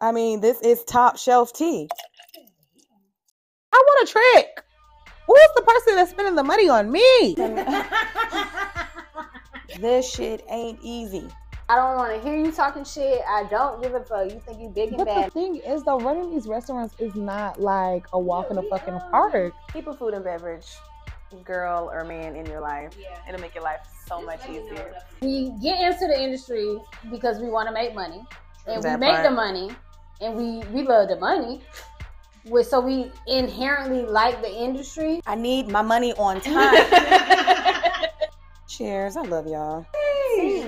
I mean, this is top shelf tea. I want a trick. Who's the person that's spending the money on me? this shit ain't easy. I don't want to hear you talking shit. I don't give a fuck. You think you big and But bad. the thing is, though, running these restaurants is not like a walk in the fucking park. Keep a food and beverage girl or man in your life. Yeah. It'll make your life so much easier. We get into the industry because we want to make money, and we make part. the money, and we we love the money. We- So we inherently like the industry. I need my money on time. Cheers. I love y'all. Hey,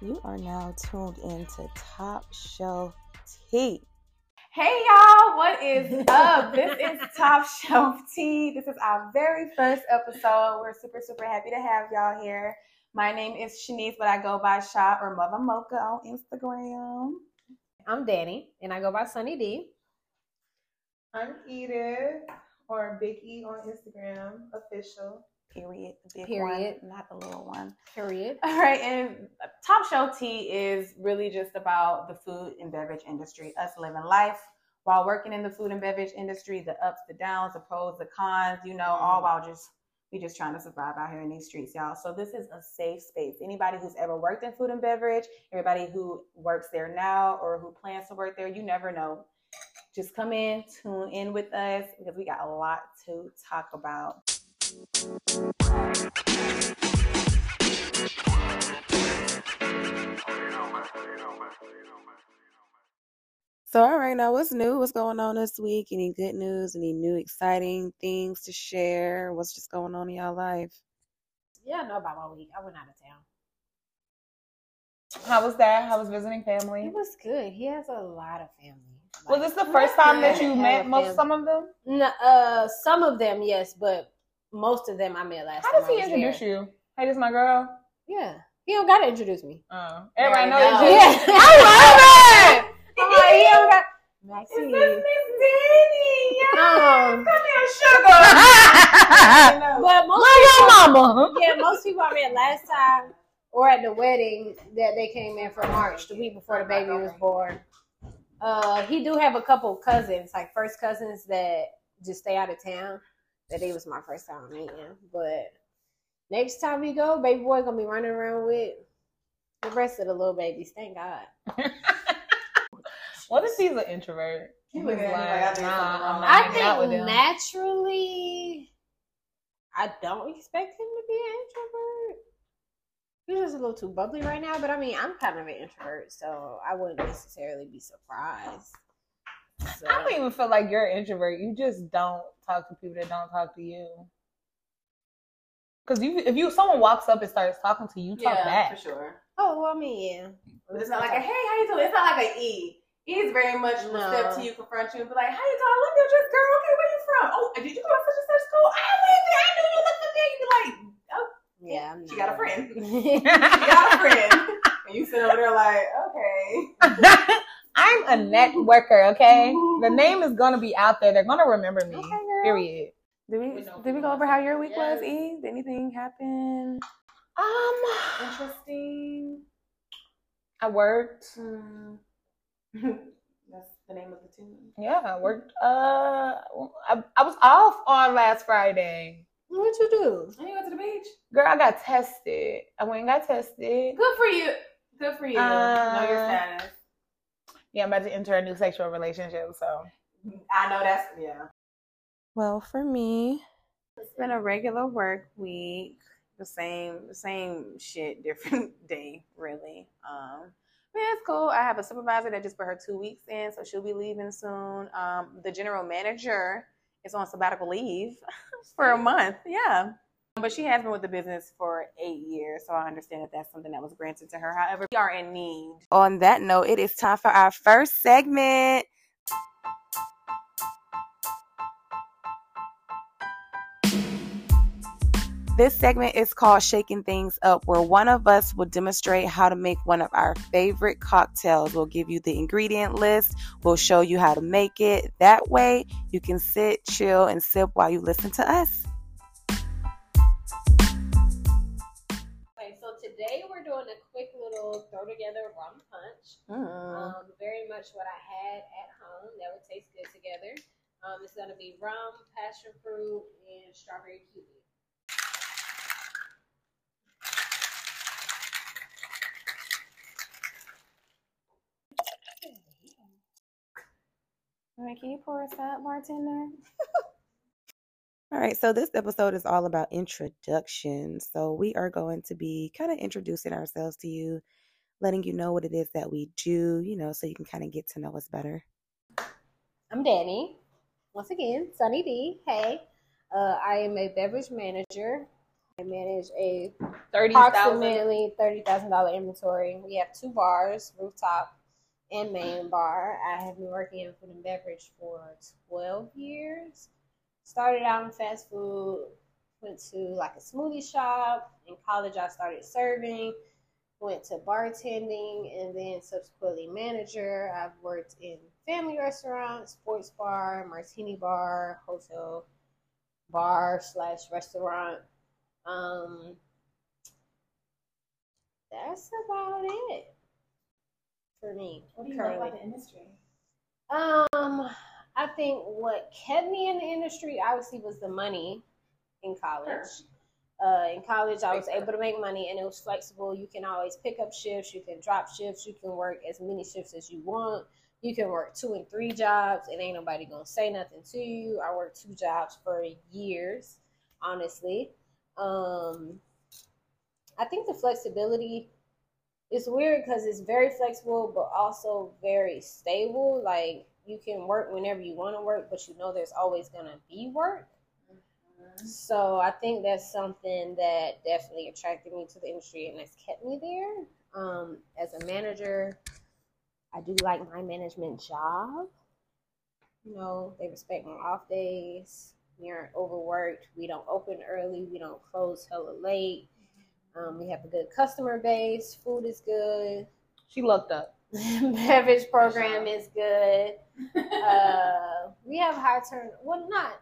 You are now tuned into Top Shelf Tea. Hey y'all, what is up? this is Top Shelf Tea. This is our very first episode. We're super, super happy to have y'all here. My name is Shanice, but I go by Shop or Mother Mocha on Instagram. I'm Danny, and I go by Sunny D. I'm Edith or Big E on Instagram, official. Period. The big Period. one, not the little one. Period. All right, and Top Shelf Tea is really just about the food and beverage industry, us living life while working in the food and beverage industry, the ups, the downs, the pros, the cons, you know, all mm. while just we just trying to survive out here in these streets, y'all. So this is a safe space. Anybody who's ever worked in food and beverage, everybody who works there now or who plans to work there, you never know. Just come in, tune in with us because we got a lot to talk about. So, all right, now what's new? What's going on this week? Any good news? Any new exciting things to share? What's just going on in y'all life? Yeah, I know about my week. I went out of town. How was that? How was visiting family? It was good. He has a lot of family. Was Like, this the first time that you met most family. some of them? No, uh, some of them, yes, but most of them I met last How time. does he I was introduce there. you? Hey, this my girl. Yeah, he don't gotta introduce me. Uh, everybody knows go. you. Yeah. I love it. I'm like, he don't got. Maxine. Um, but most Love your people, mama. yeah, most people I met last time or at the wedding that they came in for March, the week before the baby was born. Uh, he do have a couple cousins, like first cousins that just stay out of town. That it was my first time meeting, but next time we go, baby boy gonna be running around with the rest of the little babies. Thank God. What if he's an introvert? He He's look at me like I like, nah. I'm not I hanging with think naturally, I don't expect him to be an introvert. He's just a little too bubbly right now, but I mean, I'm kind of an introvert, so I wouldn't necessarily be surprised. So, I don't even feel like you're an introvert. You just don't talk to people that don't talk to you. Because you, if you someone walks up and starts talking to you, you talk yeah, back. for sure. oh, well, I mean, yeah. It's not like a hey, how you doing? It's not like a E. E's very much will No. step to you, confront you, and be like, how you doing? I love your dress, girl. Okay, where are you from? Oh, did you go to such and such school? I went there. I knew you looked familiar. You be like, oh, Yeah, I'm she not. got a friend. She got a friend. And you sit over there like, okay. I'm a networker, okay? The name is gonna be out there. They're gonna remember me. Okay, girl. Period. Did we did we go over how your week was, E? Did anything happen Um, interesting? I worked. Hmm. That's the name of the tune. Yeah, I worked. Uh, I, I was off on last Friday. What'd you do? And you went to the beach. Girl, I got tested. I went and got tested. Good for you. Good for you. know your Uh, status. Yeah, I'm about to enter a new sexual relationship, so I know that's yeah. Well, for me, It's been a regular work week. The same, same shit, different day, really. Um, yeah, it's cool. I have a supervisor that just put her two weeks in, so she'll be leaving soon. Um, the general manager is on sabbatical leave for a month. Yeah. But she has been with the business for eight years, so I understand that that's something that was granted to her. However, we are in need. on that note, it is time for our first segment. This segment is called Shaking Things Up, where one of us will demonstrate how to make one of our favorite cocktails. We'll give you the ingredient list, we'll show you how to make it. That way, you can sit, chill, and sip while you listen to us. Okay, so today we're doing a quick little throw together rum punch. Mm. Um, very much what I had at home that would taste good together. Um, it's gonna be rum, passion fruit, and strawberry kiwi. All right, can you pour us up, bartender? All right, so this episode is all about introductions. So we are going to be kind of introducing ourselves to you, letting you know what it is that we do, you know, so you can kind of get to know us better. I'm Danny. Once again, Sunny D. Hey, uh, I am a beverage manager. I manage a Thirty thousand. approximately thirty thousand dollar inventory. We have two bars, rooftop and main bar. I have been working in food and beverage for twelve years. Started out in fast food, went to like a smoothie shop. In college, I started serving. Went to bartending and then subsequently manager. I've worked in family restaurants, sports bar, martini bar, hotel bar slash restaurant. Um, that's about it for me. What do you like currently. about the industry? Um, I think what kept me in the industry obviously was the money in college. Uh, in college, I was able to make money and it was flexible. You can always pick up shifts, you can drop shifts, you can work as many shifts as you want. You can work two and three jobs and ain't nobody gonna say nothing to you. I worked two jobs for years, honestly. Um, I think the flexibility is weird because it's very flexible, but also very stable. Like you can work whenever you want to work, but you know there's always gonna be work. So I think that's something that definitely attracted me to the industry and has kept me there. Um, as a manager, I do like my management job. You know, they respect my off days. We aren't overworked. We don't open early. We don't close hella late. Um, we have a good customer base. Food is good. She looked up. Beverage program is good. Uh, we have high turn. Well, not.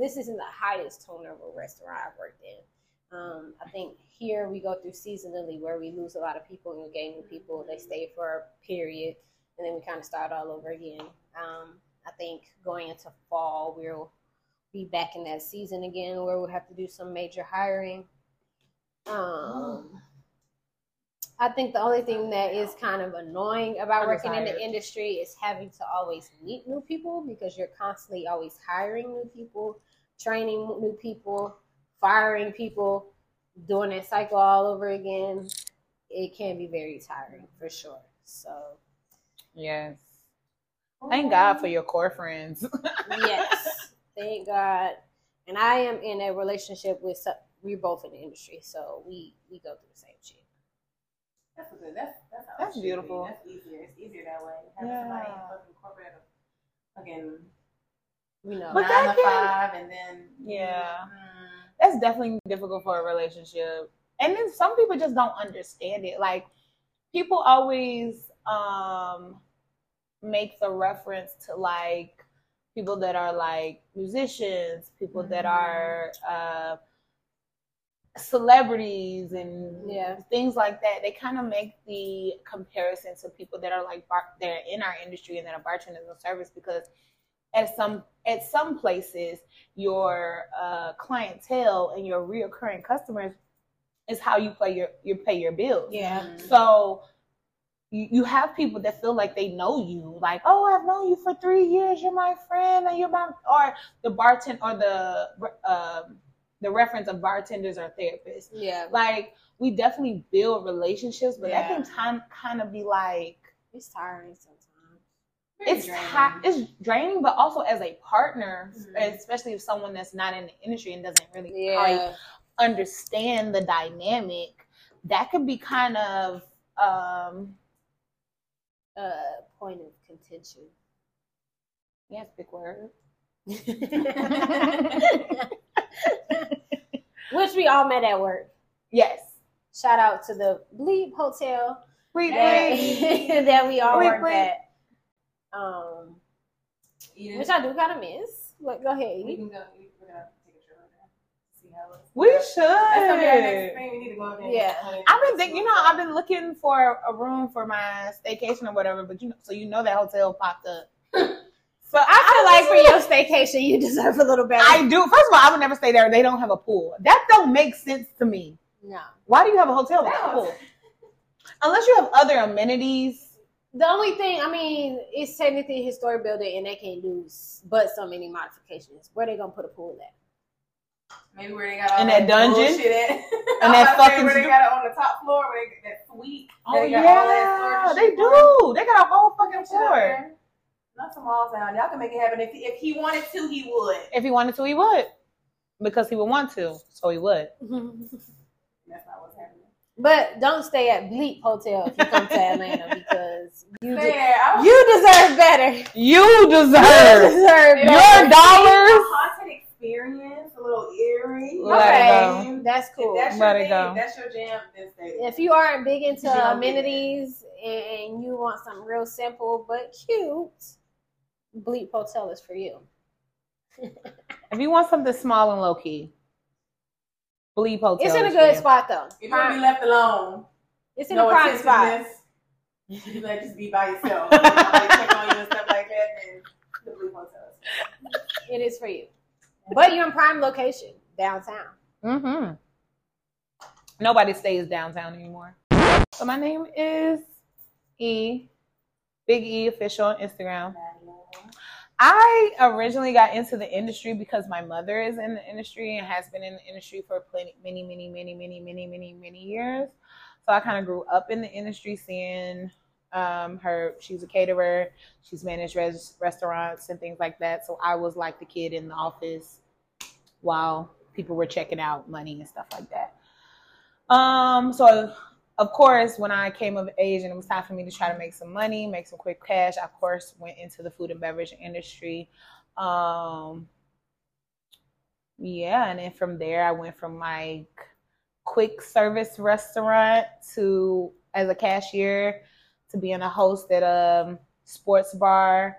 This isn't the highest turnover restaurant I've worked in. Um, I think here we go through seasonally where we lose a lot of people and we gain new people. They stay for a period, and then we kind of start all over again. Um, I think going into fall, we'll be back in that season again where we'll have to do some major hiring. Um, I think the only thing that is kind of annoying about I'm working in the industry is having to always meet new people because you're constantly always hiring new people, training new people, firing people, doing that cycle all over again. It can be very tiring for sure. So, Yes. Thank God for your core friends. yes, thank God. And I am in a relationship with, we're both in the industry, so we, we go through the same shit. That's a good. That's that's how it That's should be. beautiful. That's easier. It's easier that way. Having somebody in Yeah. fucking corporate, fucking We know. But nine that to can- five, and then Yeah. Mm. That's definitely difficult for a relationship. And then some people just don't understand it. Like people always um make the reference to like people that are like musicians, people that Mhm. are uh celebrities and Yeah. things like that. They kind of make the comparison to people that are like bar- that are in our industry and that are bartenders and service because at some at some places your uh, clientele and your reoccurring customers is how you pay your you pay your bills. Yeah. So you, you have people that feel like they know you, like, oh, I've known you for three years. You're my friend, and you're my or the bartend or the um, the reference of bartenders or therapists. Yeah. Like we definitely build relationships, but that can time kind of be like It's tiring sometimes. Very it's draining. ti- it's draining, but also as a partner, Mhm. especially if someone that's not in the industry and doesn't really Yeah. understand the dynamic, that could be kind of um Uh, point of contention. yes, big word. Which we all met at work. Yes. Shout out to the Bleep Hotel Bleep, that, bleep. that we all Bleep, worked bleep. at. Um, Eat it. which I do kind of miss. But go ahead. we can go. we- We're gonna take a trip. See how it's. We That's gonna be our next should. thing. We need to go there. Yeah. I've been thinking, you know, I've been looking for a room for my staycation or whatever, but you know, so you know that hotel popped up. So I feel like for your staycation, you deserve a little better. I do. First of all, I would never stay there. They don't have a pool. That don't make sense to me. no. Why do you have a hotel without a pool? Unless you have other amenities. The only thing, I mean, it's technically a historic building, and they can't do but so many modifications. Where they gonna put a pool at? Maybe where they got all In that dungeon? bullshit at. In that about to say fucking where they got it on the top floor, where they get that suite. Oh They got all that yeah, they shit do. They got a whole fucking Shit up floor. There. Not small town. Y'all can make it happen. If he, if he wanted to, he would. If he wanted to, he would, because he would want to, so he would. That's not what's happening. but don't stay at Bleep Hotel if you come to Atlanta because you de- Fair. I you deserve better. You You deserve deserve your better. dollars. A haunted experience, a little eerie. Let it Okay, that's cool. If that's Let your it thing, go. that's your jam, then. If you aren't big into You don't get amenities and you want something real simple but cute, Bleep Hotel is for you. If you want something small and low key, Bleep Hotel. It's in a good spot though. If you want to be left alone, It's in no a prime spot. attentiveness, you let just be by yourself. Nobody check on you and stuff like that, then the Blue Hotel. It is for you. But you're in prime location downtown. Mm-hmm. Nobody stays downtown anymore. So my name is E, Big E official on Instagram. I originally got into the industry because my mother is in the industry and has been in the industry for plenty, many, many, many, many, many, many, many years. So I kind of grew up in the industry seeing um, her. She's a caterer. She's managed res- restaurants and things like that. So I was like the kid in the office while people were checking out money and stuff like that. Um, so of course, when I came of age and it was time for me to try to make some money, make some quick cash, I of course went into the food and beverage industry. Um, yeah, and then from there, I went from like quick service restaurant to as a cashier to being a host at a sports bar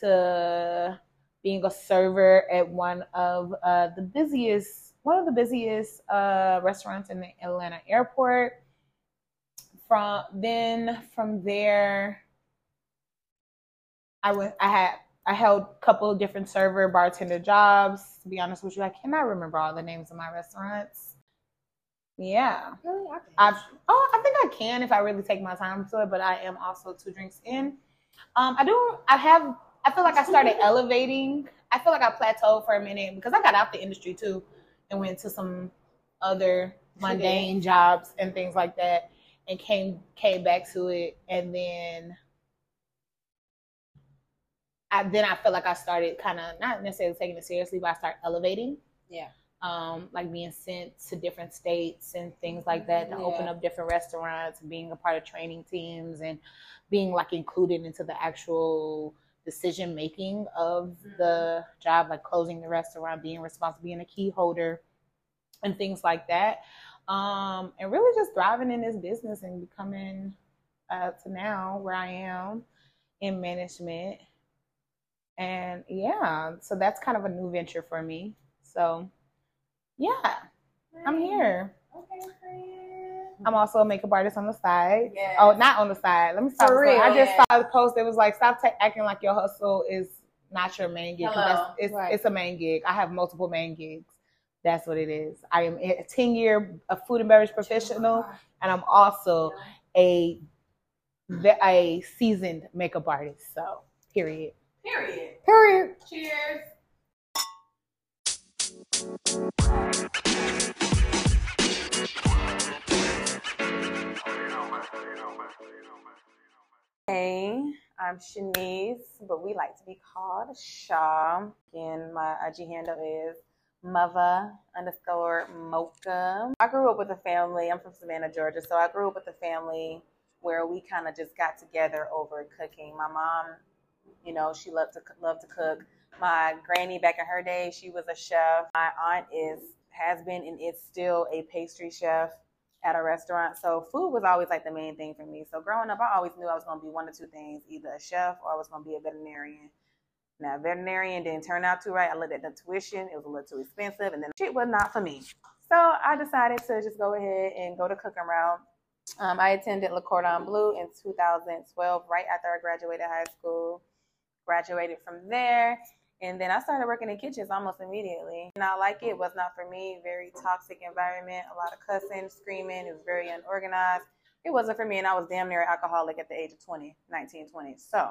to being a server at one of uh, the busiest one of the busiest uh, restaurants in the Atlanta airport from then from there i went i had i held a couple of different server bartender jobs to be honest with you. I cannot remember all the names of my restaurants. Yeah. Really? I've oh i think i can if i really take my time to it but i am also two drinks in. Um i do i have i feel like i started elevating. I feel like i plateaued for a minute because i got out the industry too and went to some other mundane jobs and things like that and came came back to it and then I then I felt like I started kind of not necessarily taking it seriously, but I started elevating. Yeah. Um, like being sent to different states and things like that to open up different restaurants, being a part of training teams and being like included into the actual decision making of the job, like closing the restaurant, being responsible, being a key holder and things like that um, and really just thriving in this business and becoming uh, to now where I am in management. And yeah, so that's kind of a new venture for me. So yeah, I'm here. Okay. I'm also a makeup artist on the side. Yes. Oh, not on the side. Let me stop. For side. I just yeah. saw the post. It was like, stop ta- acting like your hustle is not your main gig. Hello. that's- It's, Right. it's a main gig. I have multiple main gigs. That's what it is. I am a 10 year a food and beverage professional, and I'm also a a seasoned makeup artist. So, period. Period. Period. Cheers. Hey, I'm Shanice, but we like to be called Shaw. Again, my IG handle is mother underscore mocha. I grew up with a family. I'm from Savannah, Georgia, so I grew up with a family where we kind of just got together over cooking. My mom, you know, she loved to loved to cook. My granny back in her day, she was a chef. My aunt is has been and is still a pastry chef at a restaurant. So food was always like the main thing for me. So growing up, I always knew I was going to be one of two things: either a chef or I was going to be a veterinarian. Now, veterinarian didn't turn out too right. I looked at the tuition; it was a little too expensive, and then shit was not for me. So I decided to just go ahead and go to cooking route. Um, I attended Le Cordon Bleu in 2012, right after I graduated high school. Graduated from there, and then I started working in kitchens almost immediately. Not like it was not for me. Very toxic environment, a lot of cussing, screaming. It was very unorganized. It wasn't for me, and I was damn near alcoholic at the age of 20, 19, 20. So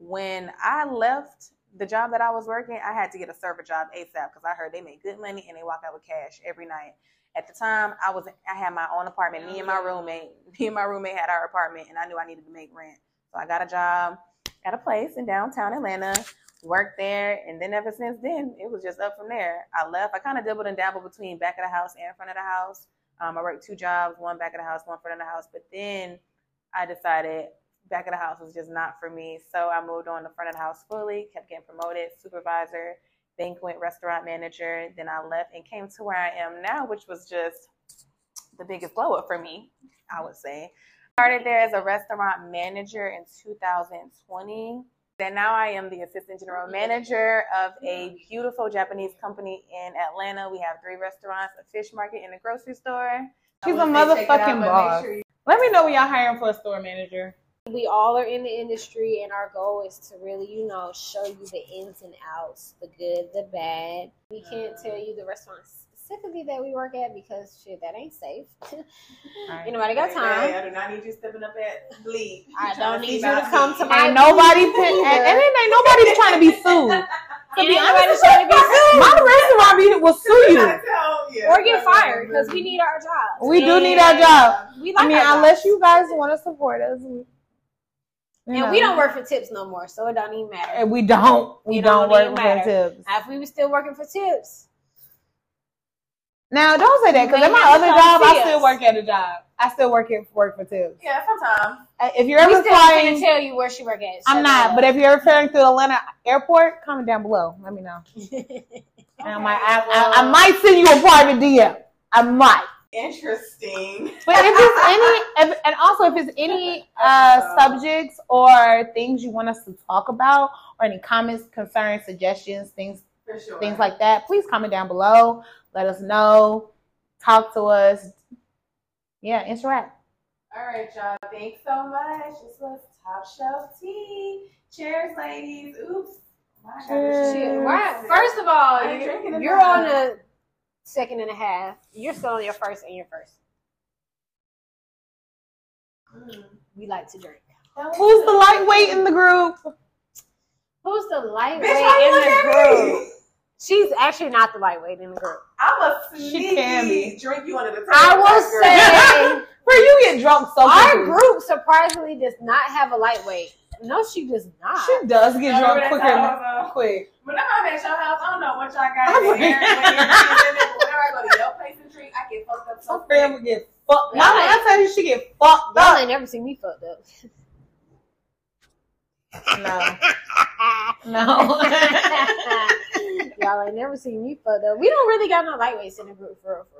when I left the job that I was working, I had to get a server job ASAP because I heard they made good money and they walk out with cash every night. At the time, I was I had my own apartment. Me and my roommate, me and my roommate had our apartment, and I knew I needed to make rent. So I got a job at a place in downtown Atlanta, worked there, and then ever since then, it was just up from there. I left. I kind of dabbled and dabbled between back of the house and front of the house. Um, I worked two jobs, one back of the house, one front of the house. But then I decided back of the house was just not for me. So I moved on to front of the house fully, kept getting promoted, supervisor, banquet restaurant manager. Then I left and came to where I am now, which was just the biggest blow up for me, I would say. Started there as a restaurant manager in 2020. And now I am the assistant general manager of a beautiful Japanese company in Atlanta. We have three restaurants, a fish market, and a grocery store. She's a motherfucking boss. Let me know when y'all hiring for a store manager. We all are in the industry, and our goal is to really, you know, show you the ins and outs, the good, the bad. We can't tell you the restaurants specifically that we work at because shit, that ain't safe. Ain't nobody got time. I do not need you stepping up at bleed. I don't need you to come to my Ain't nobody put, and, and it ain't nobody's trying to be sued. To be Ain't honest, nobody trying to be sued. my restaurant be, will sue you. or get fired because we need our jobs. We do need our job. We like I mean, our unless jobs. you guys want to support us, we, you and know. we don't work for tips no more, so it don't even matter. And we don't. We It don't, don't work for matter. tips. If we were still working for tips, Now, don't say that because You at my other job, I still work at a job. I still work at work for tips. Yeah, sometimes. Uh, If you're we ever still flying, tell you where she work at. I'm not. But if you're referring to Atlanta Airport, comment down below. Let me know. And I might, I, I, I might send you a private DM. I might. Interesting. But if it's any, if, and also if it's any uh, subjects or things you want us to talk about, or any comments, concerns, suggestions, things, sure. things like that, please comment down below. Let us know. Talk to us. Yeah, interact. All right, y'all. Thanks so much. This was Top Shelf Tea. Cheers, ladies. Oops. My God, Cheers. First of all, I ain't drinking you're, it you're on a second and a half. You're still on your first and your first. Mm. We like to drink. Who's the lightweight in the group? Who's the lightweight Bitch, in the group? me? She's actually not the lightweight in the group. I'm a She can sneaky be. drink you under the table. I will say Where you get drunk so our quickly. group surprisingly does not have a lightweight. No, she does not. She does get Remember drunk quicker time than I was, quick. Whenever I'm at your house, I don't know what y'all got I'm in there. like- When you're in there, but whenever I go to your place and drink, I get fucked up so Her quick. family get fucked. Y'all Mama, ain't- I tell you, she get fucked up. Y'all ain't never seen me fucked up. No, no. Y'all ain't never seen me fucked up. We don't really got no lightweights in the group for real, for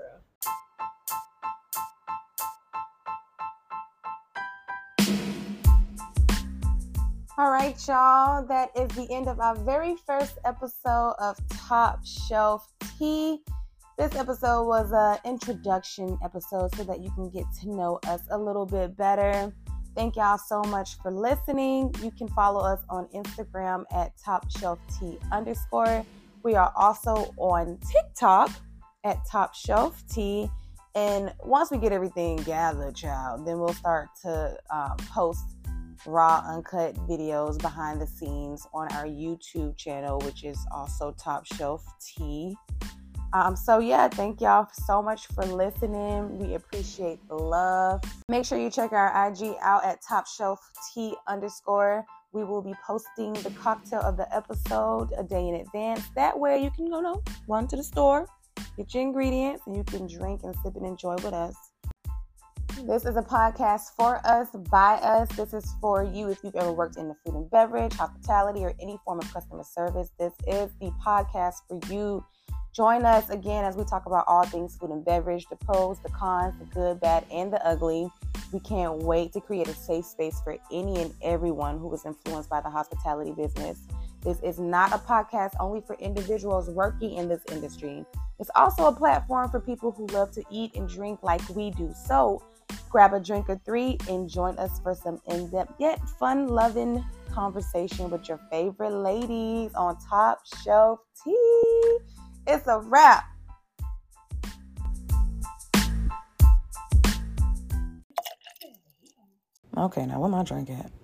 All right, y'all. That is the end of our very first episode of Top Shelf Tea. This episode was an introduction episode so that you can get to know us a little bit better. Thank y'all so much for listening. You can follow us on Instagram at Top Shelf Tea underscore. We are also on TikTok at Top Shelf Tea. And once we get everything gathered, child, then we'll start to um, post raw, uncut videos behind the scenes on our YouTube channel, which is also Top Shelf Tea. Um, so yeah, thank y'all so much for listening. We appreciate the love. Make sure you check our IG out at Top Shelf Tea underscore. We will be posting the cocktail of the episode a day in advance. That way you can go no, run to the store, get your ingredients, and you can drink and sip and enjoy with us. This is a podcast for us, by us. This is for you if you've ever worked in the food and beverage, hospitality, or any form of customer service. This is the podcast for you. Join us again as we talk about all things food and beverage the pros, the cons, the good, bad, and the ugly. We can't wait to create a safe space for any and everyone who is influenced by the hospitality business. This is not a podcast only for individuals working in this industry. It's also a platform for people who love to eat and drink like we do. So grab a drink or three and join us for some in depth yet fun loving conversation with your favorite ladies on Top Shelf Tea. It's a wrap. Okay, now where my drink at?